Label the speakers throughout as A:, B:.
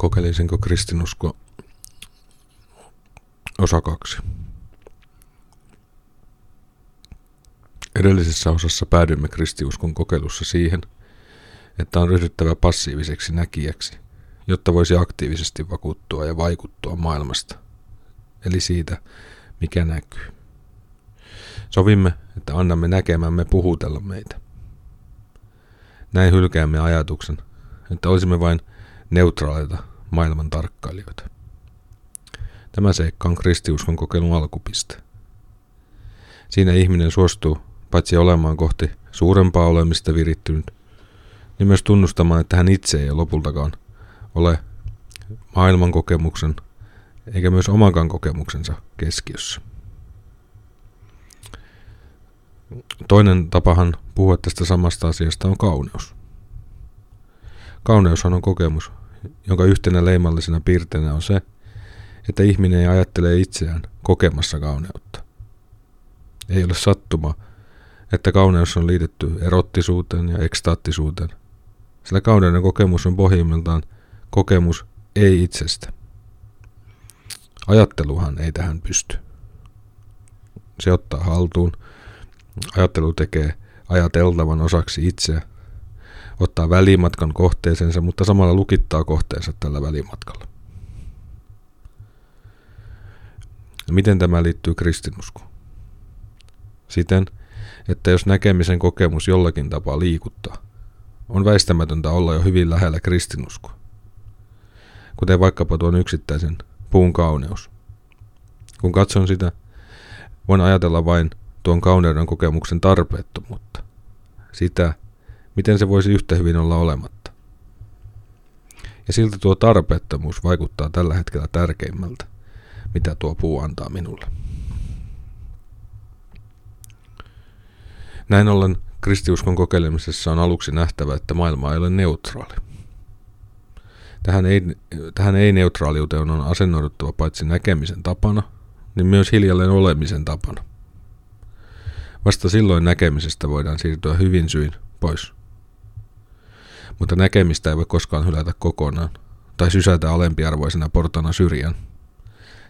A: Kokeilisinko kristinusko osa kaksi. Edellisessä osassa päädyimme kristiuskon kokeilussa siihen, että on ryhdyttävä passiiviseksi näkijäksi, jotta voisi aktiivisesti vakuuttua ja vaikuttua maailmasta, eli siitä, mikä näkyy. Sovimme, että annamme näkemämme puhutella meitä. Näin hylkäämme ajatuksen, että olisimme vain neutraaleita maailman tarkkailijoita. Tämä seikka on kristiuskon kokeilun alkupiste. Siinä ihminen suostuu paitsi olemaan kohti suurempaa olemista virittynyt, niin myös tunnustamaan, että hän itse ei lopultakaan ole maailman kokemuksen eikä myös omankaan kokemuksensa keskiössä. Toinen tapahan puhua tästä samasta asiasta on kauneus. Kauneushan on kokemus, jonka yhtenä leimallisena piirteenä on se, että ihminen ei ajattele itseään kokemassa kauneutta. Ei ole sattuma, että kauneus on liitetty erottisuuteen ja ekstaattisuuteen, sillä kauneuden kokemus on pohjimmiltaan kokemus ei itsestä. Ajatteluhan ei tähän pysty. Se ottaa haltuun. Ajattelu tekee ajateltavan osaksi itseä, ottaa välimatkan kohteeseensa, mutta samalla lukittaa kohteensa tällä välimatkalla. Miten tämä liittyy kristinuskoon? Siten, että jos näkemisen kokemus jollakin tapaa liikuttaa, on väistämätöntä olla jo hyvin lähellä kristinuskoa. Kuten vaikkapa tuon yksittäisen puun kauneus. Kun katson sitä, voin ajatella vain tuon kauneuden kokemuksen tarpeettomuutta. Sitä, miten se voisi yhtä hyvin olla olematta. Ja silti tuo tarpeettomuus vaikuttaa tällä hetkellä tärkeimmältä mitä tuo puu antaa minulle. Näin ollen kristiuskon kokeilemisessa on aluksi nähtävä, että maailma ei ole neutraali. Tähän ei, tähän ei-neutraaliuteen on asennoiduttava paitsi näkemisen tapana, niin myös hiljalleen olemisen tapana. Vasta silloin näkemisestä voidaan siirtyä hyvin syin pois. Mutta näkemistä ei voi koskaan hylätä kokonaan tai sysätä alempiarvoisena portana syrjään –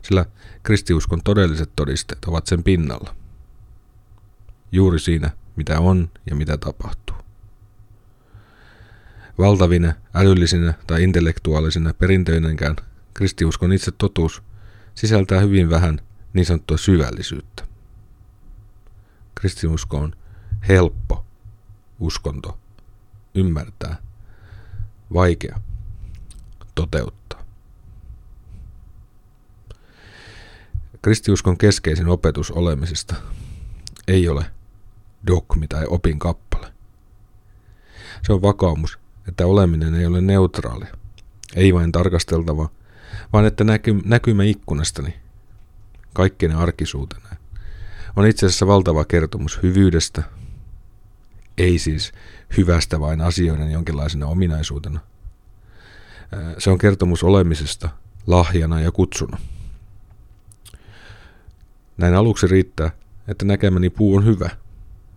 A: sillä kristiuskon todelliset todisteet ovat sen pinnalla. Juuri siinä, mitä on ja mitä tapahtuu. Valtavina, älyllisinä tai intellektuaalisina perinteinenkään kristiuskon itse totuus sisältää hyvin vähän niin sanottua syvällisyyttä. Kristiusko on helppo uskonto ymmärtää, vaikea toteuttaa. Kristiuskon keskeisin opetus olemisesta ei ole dogmi tai opin kappale. Se on vakaumus, että oleminen ei ole neutraali, ei vain tarkasteltava, vaan että näky, näkymä ikkunastani, kaikkien arkisuutena, on itse asiassa valtava kertomus hyvyydestä, ei siis hyvästä vain asioiden jonkinlaisena ominaisuutena. Se on kertomus olemisesta lahjana ja kutsuna. Näin aluksi riittää, että näkemäni puu on hyvä,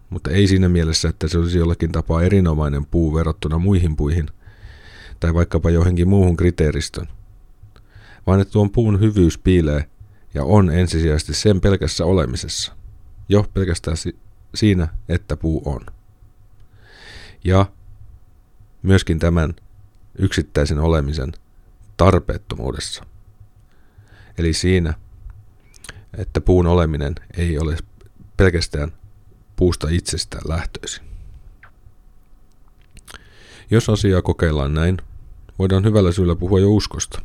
A: mutta ei siinä mielessä, että se olisi jollakin tapaa erinomainen puu verrattuna muihin puihin, tai vaikkapa johonkin muuhun kriteeristön, vaan että tuon puun hyvyys piilee ja on ensisijaisesti sen pelkässä olemisessa, jo pelkästään si- siinä, että puu on. Ja myöskin tämän yksittäisen olemisen tarpeettomuudessa. Eli siinä, että puun oleminen ei ole pelkästään puusta itsestään lähtöisin. Jos asiaa kokeillaan näin, voidaan hyvällä syyllä puhua jo uskosta.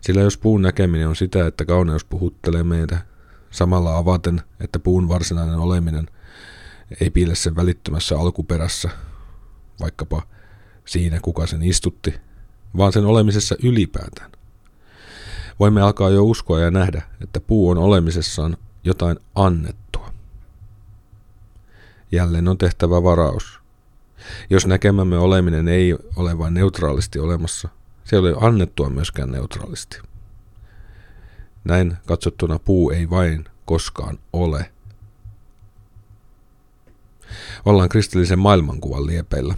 A: Sillä jos puun näkeminen on sitä, että kauneus puhuttelee meitä, samalla avaten, että puun varsinainen oleminen ei piile sen välittömässä alkuperässä, vaikkapa siinä kuka sen istutti, vaan sen olemisessa ylipäätään, Voimme alkaa jo uskoa ja nähdä, että puu on olemisessaan jotain annettua. Jälleen on tehtävä varaus. Jos näkemämme oleminen ei ole vain neutraalisti olemassa, se ei ole annettua myöskään neutraalisti. Näin katsottuna puu ei vain koskaan ole. Ollaan kristillisen maailmankuvan liepeillä.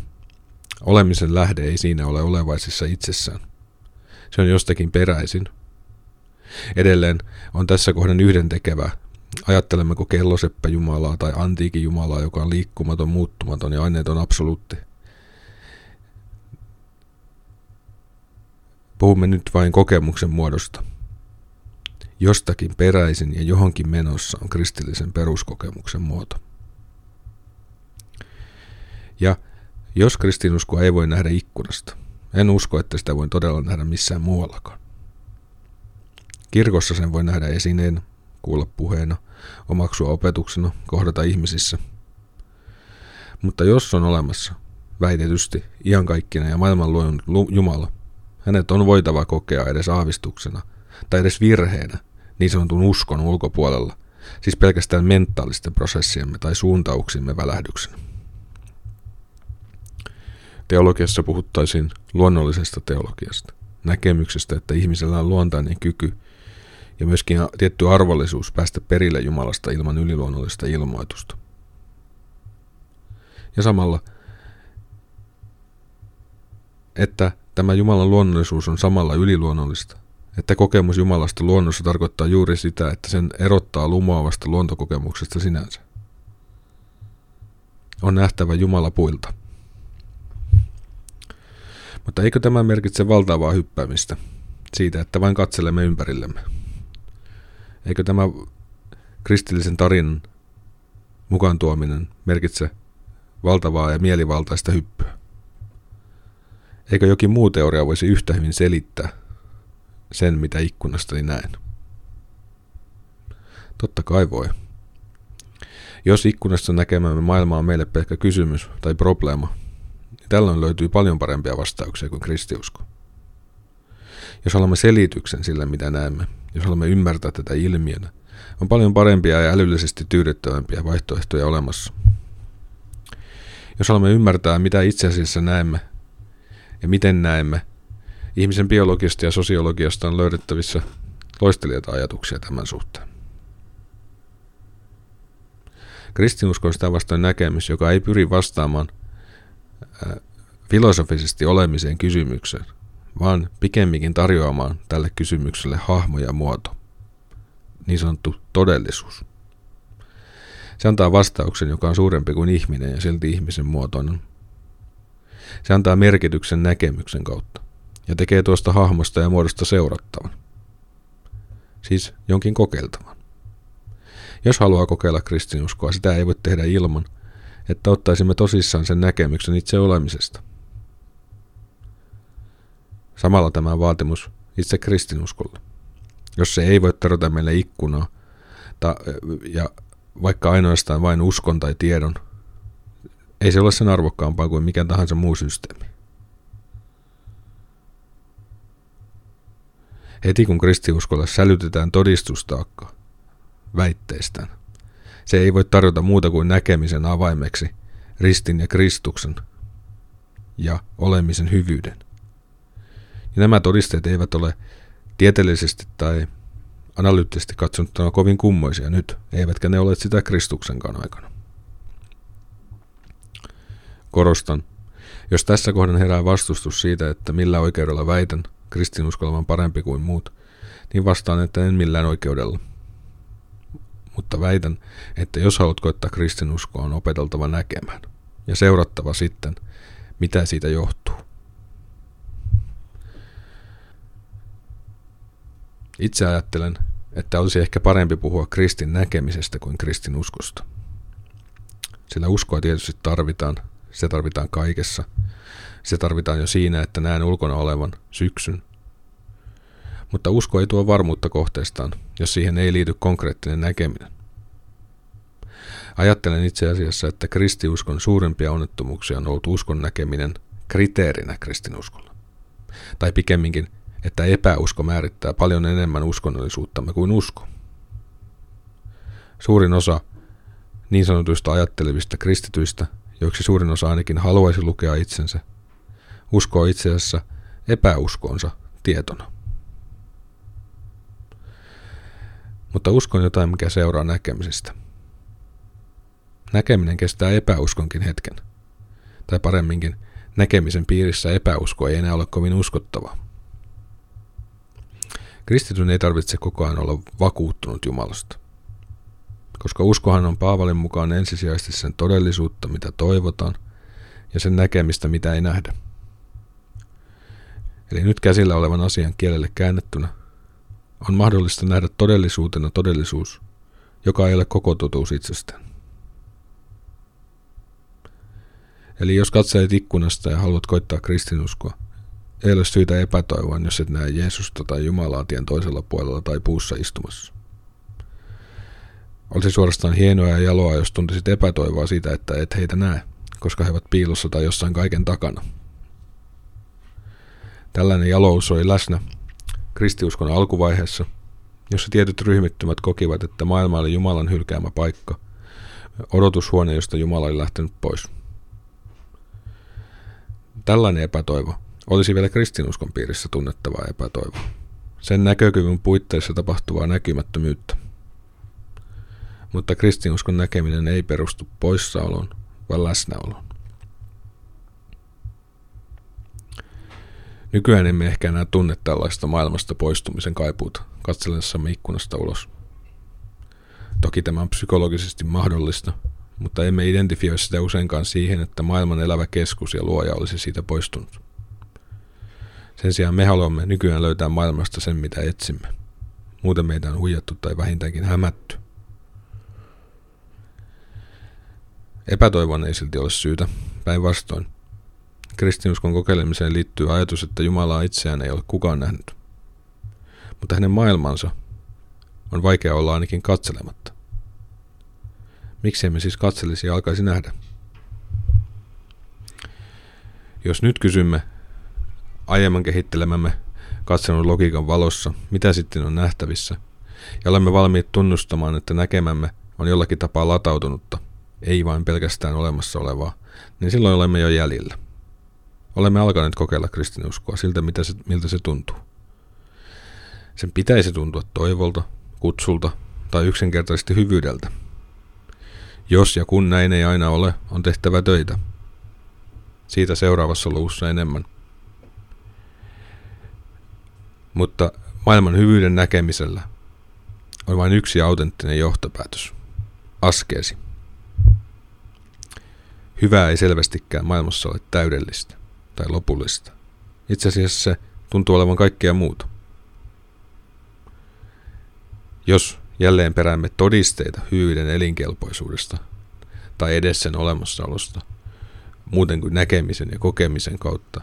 A: Olemisen lähde ei siinä ole olevaisissa itsessään, Se on jostakin peräisin. Edelleen on tässä kohden yhdentekevää, ajattelemmeko kelloseppä Jumalaa tai antiikin Jumalaa, joka on liikkumaton, muuttumaton ja aineeton absoluutti. Puhumme nyt vain kokemuksen muodosta. Jostakin peräisin ja johonkin menossa on kristillisen peruskokemuksen muoto. Ja jos kristinuskoa ei voi nähdä ikkunasta, en usko, että sitä voi todella nähdä missään muuallakaan. Kirkossa sen voi nähdä esineen, kuulla puheena, omaksua opetuksena, kohdata ihmisissä. Mutta jos on olemassa, väitetysti, iankaikkinen ja maailman luon Jumala, hänet on voitava kokea edes aavistuksena tai edes virheenä niin sanotun uskon ulkopuolella, siis pelkästään mentaalisten prosessiemme tai suuntauksimme välähdyksenä. Teologiassa puhuttaisiin luonnollisesta teologiasta, näkemyksestä, että ihmisellä on luontainen kyky ja myöskin tietty arvollisuus päästä perille Jumalasta ilman yliluonnollista ilmoitusta. Ja samalla, että tämä Jumalan luonnollisuus on samalla yliluonnollista, että kokemus Jumalasta luonnossa tarkoittaa juuri sitä, että sen erottaa lumoavasta luontokokemuksesta sinänsä. On nähtävä Jumala puilta. Mutta eikö tämä merkitse valtavaa hyppäämistä siitä, että vain katselemme ympärillemme? Eikö tämä kristillisen tarinan mukaan tuominen merkitse valtavaa ja mielivaltaista hyppyä? Eikö jokin muu teoria voisi yhtä hyvin selittää sen, mitä ikkunastani näen? Totta kai voi. Jos ikkunasta näkemämme maailma on meille pelkkä kysymys tai probleema, tällöin löytyy paljon parempia vastauksia kuin kristiusko. Jos haluamme selityksen sille, mitä näemme, jos haluamme ymmärtää tätä ilmiönä, on paljon parempia ja älyllisesti tyydyttävämpiä vaihtoehtoja olemassa. Jos haluamme ymmärtää, mitä itse asiassa näemme ja miten näemme, ihmisen biologiasta ja sosiologiasta on löydettävissä loistelijoita ajatuksia tämän suhteen. Kristinusko on sitä vastoin näkemys, joka ei pyri vastaamaan filosofisesti olemiseen kysymykseen, vaan pikemminkin tarjoamaan tälle kysymykselle hahmo ja muoto. Niin sanottu todellisuus. Se antaa vastauksen, joka on suurempi kuin ihminen ja silti ihmisen muotoinen. Se antaa merkityksen näkemyksen kautta ja tekee tuosta hahmosta ja muodosta seurattavan. Siis jonkin kokeiltavan. Jos haluaa kokeilla kristinuskoa, sitä ei voi tehdä ilman, että ottaisimme tosissaan sen näkemyksen itse olemisesta – Samalla tämä vaatimus itse kristinuskolle. Jos se ei voi tarjota meille ikkunaa, ta, ja vaikka ainoastaan vain uskon tai tiedon, ei se ole sen arvokkaampaa kuin mikä tahansa muu systeemi. Heti kun kristiuskolle sälytetään todistustaakka väitteistään, se ei voi tarjota muuta kuin näkemisen avaimeksi ristin ja Kristuksen ja olemisen hyvyyden. Ja nämä todisteet eivät ole tieteellisesti tai analyyttisesti katsottuna kovin kummoisia nyt, eivätkä ne ole sitä Kristuksenkaan aikana. Korostan, jos tässä kohden herää vastustus siitä, että millä oikeudella väitän kristinuskolevan parempi kuin muut, niin vastaan, että en millään oikeudella. Mutta väitän, että jos haluat koittaa kristinuskoa, on opeteltava näkemään ja seurattava sitten, mitä siitä johtuu. Itse ajattelen, että olisi ehkä parempi puhua kristin näkemisestä kuin kristin uskosta. Sillä uskoa tietysti tarvitaan, se tarvitaan kaikessa. Se tarvitaan jo siinä, että näen ulkona olevan syksyn. Mutta usko ei tuo varmuutta kohteestaan, jos siihen ei liity konkreettinen näkeminen. Ajattelen itse asiassa, että kristiuskon suurimpia onnettomuuksia on ollut uskon näkeminen kriteerinä kristinuskolla. Tai pikemminkin että epäusko määrittää paljon enemmän uskonnollisuuttamme kuin usko. Suurin osa niin sanotuista ajattelevista kristityistä, joiksi suurin osa ainakin haluaisi lukea itsensä, uskoo itse asiassa epäuskonsa tietona. Mutta uskon jotain, mikä seuraa näkemisestä. Näkeminen kestää epäuskonkin hetken. Tai paremminkin, näkemisen piirissä epäusko ei enää ole kovin uskottavaa. Kristityn ei tarvitse koko ajan olla vakuuttunut Jumalasta, koska uskohan on Paavalin mukaan ensisijaisesti sen todellisuutta, mitä toivotaan, ja sen näkemistä, mitä ei nähdä. Eli nyt käsillä olevan asian kielelle käännettynä on mahdollista nähdä todellisuutena todellisuus, joka ei ole koko totuus itsestään. Eli jos katselet ikkunasta ja haluat koittaa kristinuskoa, ei ole syytä epätoivoa, jos et näe Jeesusta tai Jumalaa tien toisella puolella tai puussa istumassa. Olisi suorastaan hienoa ja jaloa, jos tuntisit epätoivoa siitä, että et heitä näe, koska he ovat piilossa tai jossain kaiken takana. Tällainen jalous oli läsnä kristiuskon alkuvaiheessa, jossa tietyt ryhmittymät kokivat, että maailma oli Jumalan hylkäämä paikka, odotushuone, josta Jumala oli lähtenyt pois. Tällainen epätoivo olisi vielä kristinuskon piirissä tunnettavaa epätoivoa. Sen näkökyvyn puitteissa tapahtuvaa näkymättömyyttä. Mutta kristinuskon näkeminen ei perustu poissaoloon, vaan läsnäoloon. Nykyään emme ehkä enää tunne tällaista maailmasta poistumisen kaipuuta katsellessamme ikkunasta ulos. Toki tämä on psykologisesti mahdollista, mutta emme identifioi sitä useinkaan siihen, että maailman elävä keskus ja luoja olisi siitä poistunut. Sen sijaan me haluamme nykyään löytää maailmasta sen, mitä etsimme. Muuten meitä on huijattu tai vähintäänkin hämätty. Epätoivon ei silti ole syytä, päinvastoin. Kristinuskon kokeilemiseen liittyy ajatus, että Jumalaa itseään ei ole kukaan nähnyt. Mutta hänen maailmansa on vaikea olla ainakin katselematta. Miksi emme siis katselisi ja alkaisi nähdä? Jos nyt kysymme aiemman kehittelemämme katselun logiikan valossa, mitä sitten on nähtävissä, ja olemme valmiit tunnustamaan, että näkemämme on jollakin tapaa latautunutta, ei vain pelkästään olemassa olevaa, niin silloin olemme jo jäljellä. Olemme alkaneet kokeilla kristinuskoa siltä, mitä se, miltä se tuntuu. Sen pitäisi tuntua toivolta, kutsulta tai yksinkertaisesti hyvyydeltä. Jos ja kun näin ei aina ole, on tehtävä töitä. Siitä seuraavassa luvussa enemmän. Mutta maailman hyvyyden näkemisellä on vain yksi autenttinen johtopäätös. Askeesi. Hyvää ei selvästikään maailmassa ole täydellistä tai lopullista. Itse asiassa se tuntuu olevan kaikkea muuta. Jos jälleen peräämme todisteita hyvyyden elinkelpoisuudesta tai edes sen olemassaolosta, muuten kuin näkemisen ja kokemisen kautta,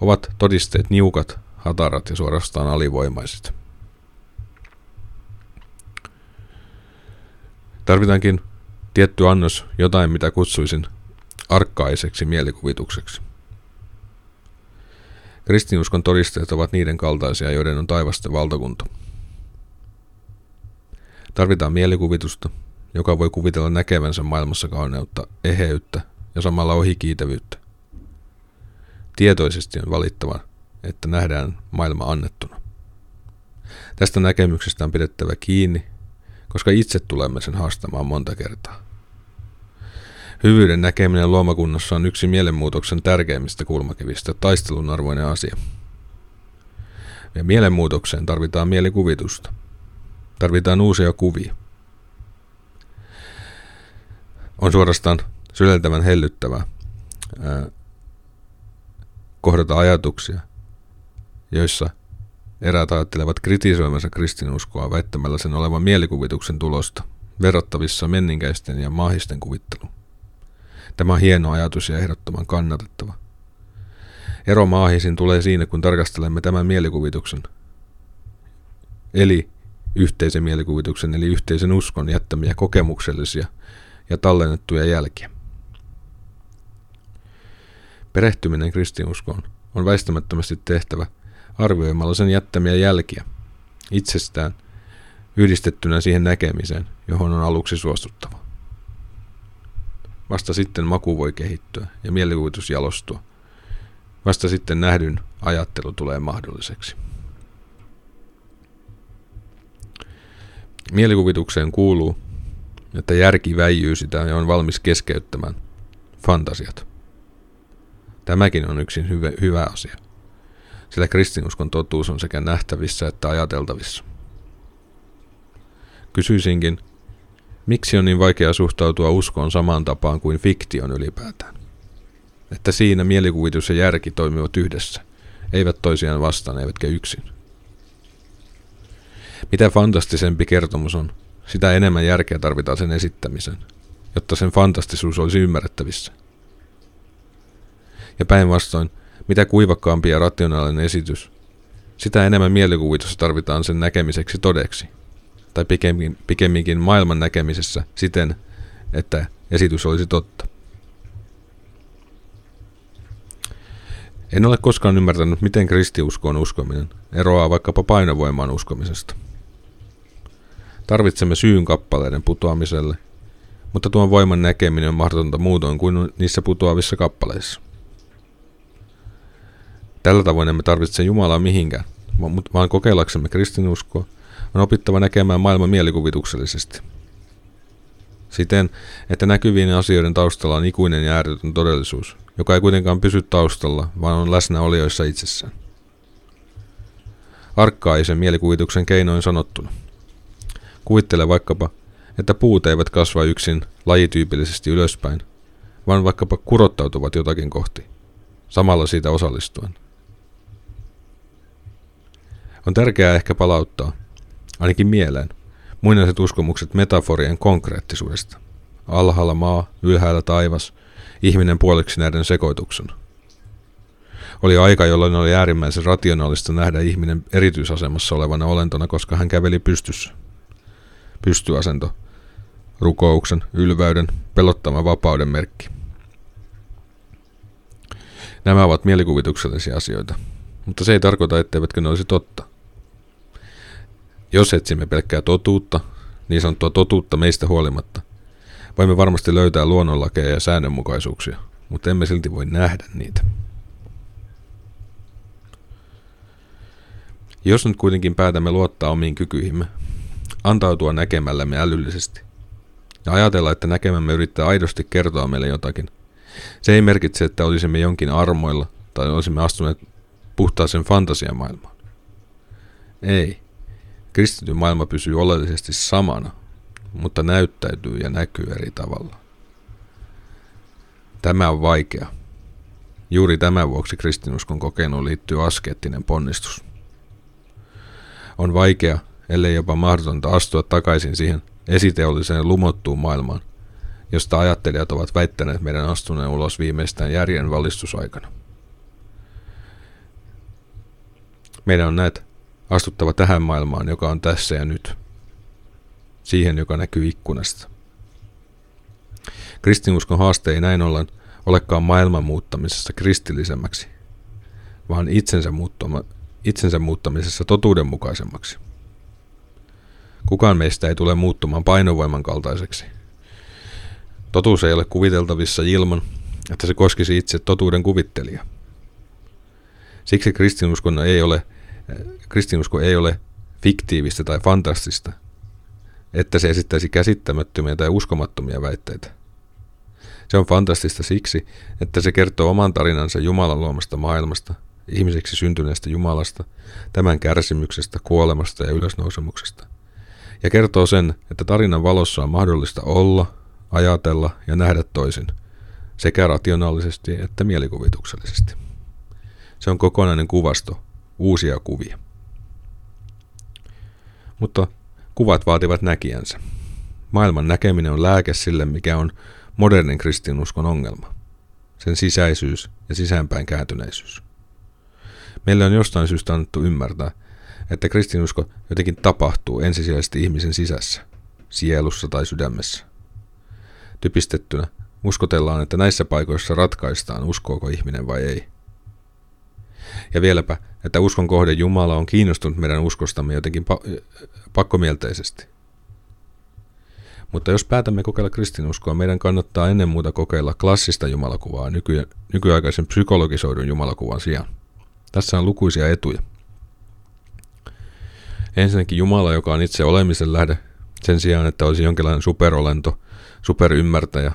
A: ovat todisteet niukat, hatarat ja suorastaan alivoimaiset. Tarvitaankin tietty annos jotain, mitä kutsuisin arkkaiseksi mielikuvitukseksi. Kristinuskon todisteet ovat niiden kaltaisia, joiden on taivasten valtakunta. Tarvitaan mielikuvitusta, joka voi kuvitella näkevänsä maailmassa kauneutta, eheyttä ja samalla ohikiitävyyttä. Tietoisesti on valittava, että nähdään maailma annettuna. Tästä näkemyksestä on pidettävä kiinni, koska itse tulemme sen haastamaan monta kertaa. Hyvyyden näkeminen luomakunnassa on yksi mielenmuutoksen tärkeimmistä kulmakivistä, taistelun arvoinen asia. Ja mielenmuutokseen tarvitaan mielikuvitusta. Tarvitaan uusia kuvia. On suorastaan syleltävän hellyttävää ää, kohdata ajatuksia, joissa eräät ajattelevat kritisoimansa kristinuskoa väittämällä sen olevan mielikuvituksen tulosta, verrattavissa menninkäisten ja maahisten kuvitteluun. Tämä on hieno ajatus ja ehdottoman kannatettava. Ero maahisin tulee siinä, kun tarkastelemme tämän mielikuvituksen, eli yhteisen mielikuvituksen, eli yhteisen uskon jättämiä kokemuksellisia ja tallennettuja jälkiä. Perehtyminen kristinuskoon on väistämättömästi tehtävä arvioimalla sen jättämiä jälkiä itsestään yhdistettynä siihen näkemiseen, johon on aluksi suostuttava. Vasta sitten maku voi kehittyä ja mielikuvitus jalostua. Vasta sitten nähdyn ajattelu tulee mahdolliseksi. Mielikuvitukseen kuuluu, että järki väijyy sitä ja on valmis keskeyttämään fantasiat. Tämäkin on yksin hyvä, hyvä asia. sillä kristinuskon totuus on sekä nähtävissä että ajateltavissa. Kysyisinkin, miksi on niin vaikea suhtautua uskoon samaan tapaan kuin fiktion ylipäätään? Että siinä mielikuvitus ja järki toimivat yhdessä, eivät toisiaan vastaan eivätkä yksin. Mitä fantastisempi kertomus on, sitä enemmän järkeä tarvitaan sen esittämisen, jotta sen fantastisuus olisi ymmärrettävissä. Ja päinvastoin, mitä kuivakkaampi ja rationaalinen esitys, sitä enemmän mielikuvitusta tarvitaan sen näkemiseksi todeksi, tai pikemmin, pikemminkin maailman näkemisessä siten, että esitys olisi totta. En ole koskaan ymmärtänyt, miten kristiuskoon uskominen eroaa vaikkapa painovoimaan uskomisesta. Tarvitsemme syyn kappaleiden putoamiselle, mutta tuon voiman näkeminen on mahdotonta muutoin kuin niissä putoavissa kappaleissa. Tällä tavoin emme tarvitse Jumalaa mihinkään, vaan kokeillaksemme kristinuskoa on opittava näkemään maailma mielikuvituksellisesti. Siten, että näkyvien asioiden taustalla on ikuinen ja ääretön todellisuus, joka ei kuitenkaan pysy taustalla, vaan on läsnä olioissa itsessään. Arkkaisen mielikuvituksen keinoin sanottuna. Kuvittele vaikkapa, että puut eivät kasva yksin lajityypillisesti ylöspäin, vaan vaikkapa kurottautuvat jotakin kohti, samalla siitä osallistuen. On tärkeää ehkä palauttaa, ainakin mieleen, muinaiset uskomukset metaforien konkreettisuudesta. Alhaalla maa, ylhäällä taivas, ihminen puoliksi näiden sekoituksen. Oli aika, jolloin oli äärimmäisen rationaalista nähdä ihminen erityisasemassa olevana olentona, koska hän käveli pystyssä. Pystyasento, rukouksen, ylväyden, pelottavan vapauden merkki. Nämä ovat mielikuvituksellisia asioita, mutta se ei tarkoita, etteivätkö ne olisi totta. Jos etsimme pelkkää totuutta, niin sanottua totuutta meistä huolimatta, voimme varmasti löytää luonnonlakeja ja säännönmukaisuuksia, mutta emme silti voi nähdä niitä. Jos nyt kuitenkin päätämme luottaa omiin kykyihimme, antautua näkemällämme älyllisesti ja ajatella, että näkemämme yrittää aidosti kertoa meille jotakin, se ei merkitse, että olisimme jonkin armoilla tai olisimme astuneet puhtaaseen fantasiamaailmaan. Ei. Kristityn maailma pysyy oleellisesti samana, mutta näyttäytyy ja näkyy eri tavalla. Tämä on vaikea. Juuri tämän vuoksi kristinuskon kokeiluun liittyy askeettinen ponnistus. On vaikea, ellei jopa mahdotonta astua takaisin siihen esiteolliseen lumottuun maailmaan, josta ajattelijat ovat väittäneet meidän astuneen ulos viimeistään järjen valistusaikana. Meidän on näet astuttava tähän maailmaan, joka on tässä ja nyt. Siihen, joka näkyy ikkunasta. Kristinuskon haaste ei näin ollen olekaan maailman muuttamisessa kristillisemmäksi, vaan itsensä, muuttama, itsensä muuttamisessa totuudenmukaisemmaksi. Kukaan meistä ei tule muuttumaan painovoiman kaltaiseksi. Totuus ei ole kuviteltavissa ilman, että se koskisi itse totuuden kuvittelijaa. Siksi kristinuskon ei ole kristinusko ei ole fiktiivistä tai fantastista, että se esittäisi käsittämättömiä tai uskomattomia väitteitä. Se on fantastista siksi, että se kertoo oman tarinansa Jumalan luomasta maailmasta, ihmiseksi syntyneestä Jumalasta, tämän kärsimyksestä, kuolemasta ja ylösnousemuksesta. Ja kertoo sen, että tarinan valossa on mahdollista olla, ajatella ja nähdä toisin, sekä rationaalisesti että mielikuvituksellisesti. Se on kokonainen kuvasto uusia kuvia. Mutta kuvat vaativat näkijänsä. Maailman näkeminen on lääke sille, mikä on modernin kristinuskon ongelma. Sen sisäisyys ja sisäänpäin kääntyneisyys. Meille on jostain syystä annettu ymmärtää, että kristinusko jotenkin tapahtuu ensisijaisesti ihmisen sisässä, sielussa tai sydämessä. Typistettynä uskotellaan, että näissä paikoissa ratkaistaan, uskooko ihminen vai ei. Ja vieläpä että uskon kohde Jumala on kiinnostunut meidän uskostamme jotenkin pa- pakkomielteisesti. Mutta jos päätämme kokeilla kristinuskoa, meidän kannattaa ennen muuta kokeilla klassista jumalakuvaa nyky- nykyaikaisen psykologisoidun jumalakuvan sijaan. Tässä on lukuisia etuja. Ensinnäkin Jumala, joka on itse olemisen lähde, sen sijaan, että olisi jonkinlainen superolento, superymmärtäjä,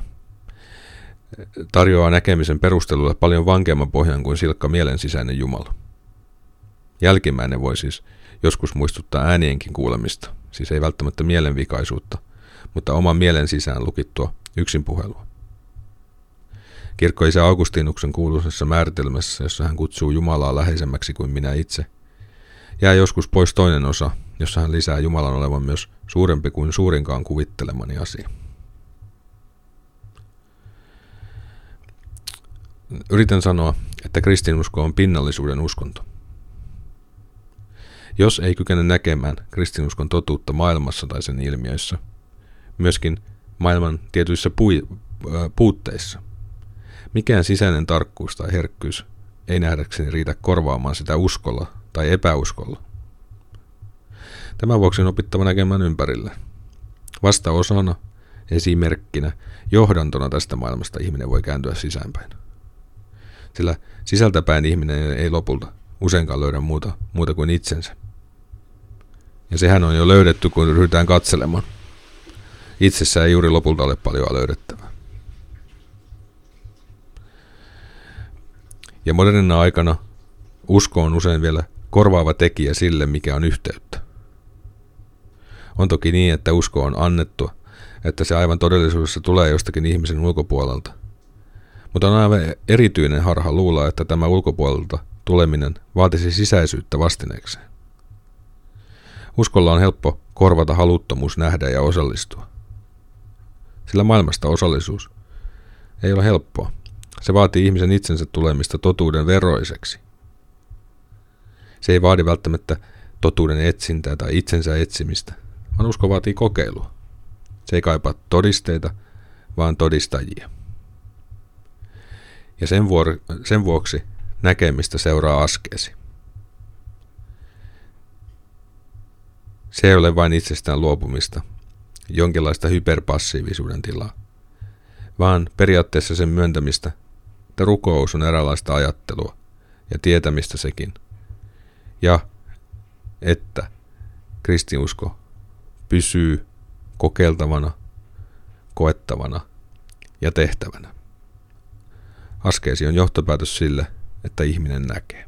A: tarjoaa näkemisen perustelulle paljon vankemman pohjan kuin silkka mielen sisäinen Jumala. Jälkimmäinen voi siis joskus muistuttaa äänienkin kuulemista, siis ei välttämättä mielenvikaisuutta, mutta oman mielen sisään lukittua yksinpuhelua. Kirkkoisä Augustinuksen kuuluisessa määritelmässä, jossa hän kutsuu Jumalaa läheisemmäksi kuin minä itse, jää joskus pois toinen osa, jossa hän lisää Jumalan olevan myös suurempi kuin suurinkaan kuvittelemani asia. Yritän sanoa, että kristinusko on pinnallisuuden uskonto. Jos ei kykene näkemään kristinuskon totuutta maailmassa tai sen ilmiöissä, myöskin maailman tietyissä pui, äh, puutteissa, mikään sisäinen tarkkuus tai herkkyys ei nähdäkseni riitä korvaamaan sitä uskolla tai epäuskolla. Tämän vuoksi on opittava näkemään ympärille. Vasta osana, esimerkkinä, johdantona tästä maailmasta ihminen voi kääntyä sisäänpäin. Sillä sisältäpäin ihminen ei lopulta useinkaan löydä muuta, muuta kuin itsensä. Ja sehän on jo löydetty, kun ryhdytään katselemaan. Itsessä ei juuri lopulta ole paljon löydettävää. Ja modernina aikana usko on usein vielä korvaava tekijä sille, mikä on yhteyttä. On toki niin, että usko on annettu, että se aivan todellisuudessa tulee jostakin ihmisen ulkopuolelta. Mutta on aivan erityinen harha luulla, että tämä ulkopuolelta tuleminen vaatisi sisäisyyttä vastineekseen. Uskolla on helppo korvata haluttomuus nähdä ja osallistua. Sillä maailmasta osallisuus ei ole helppoa. Se vaatii ihmisen itsensä tulemista totuuden veroiseksi. Se ei vaadi välttämättä totuuden etsintää tai itsensä etsimistä, vaan usko vaatii kokeilua. Se ei kaipaa todisteita, vaan todistajia. Ja sen, vuor- sen vuoksi näkemistä seuraa askeesi. Se ei ole vain itsestään luopumista, jonkinlaista hyperpassiivisuuden tilaa, vaan periaatteessa sen myöntämistä, että rukous on eräänlaista ajattelua ja tietämistä sekin, ja että kristiusko pysyy kokeiltavana, koettavana ja tehtävänä. Askeesi on johtopäätös sille, että ihminen näkee.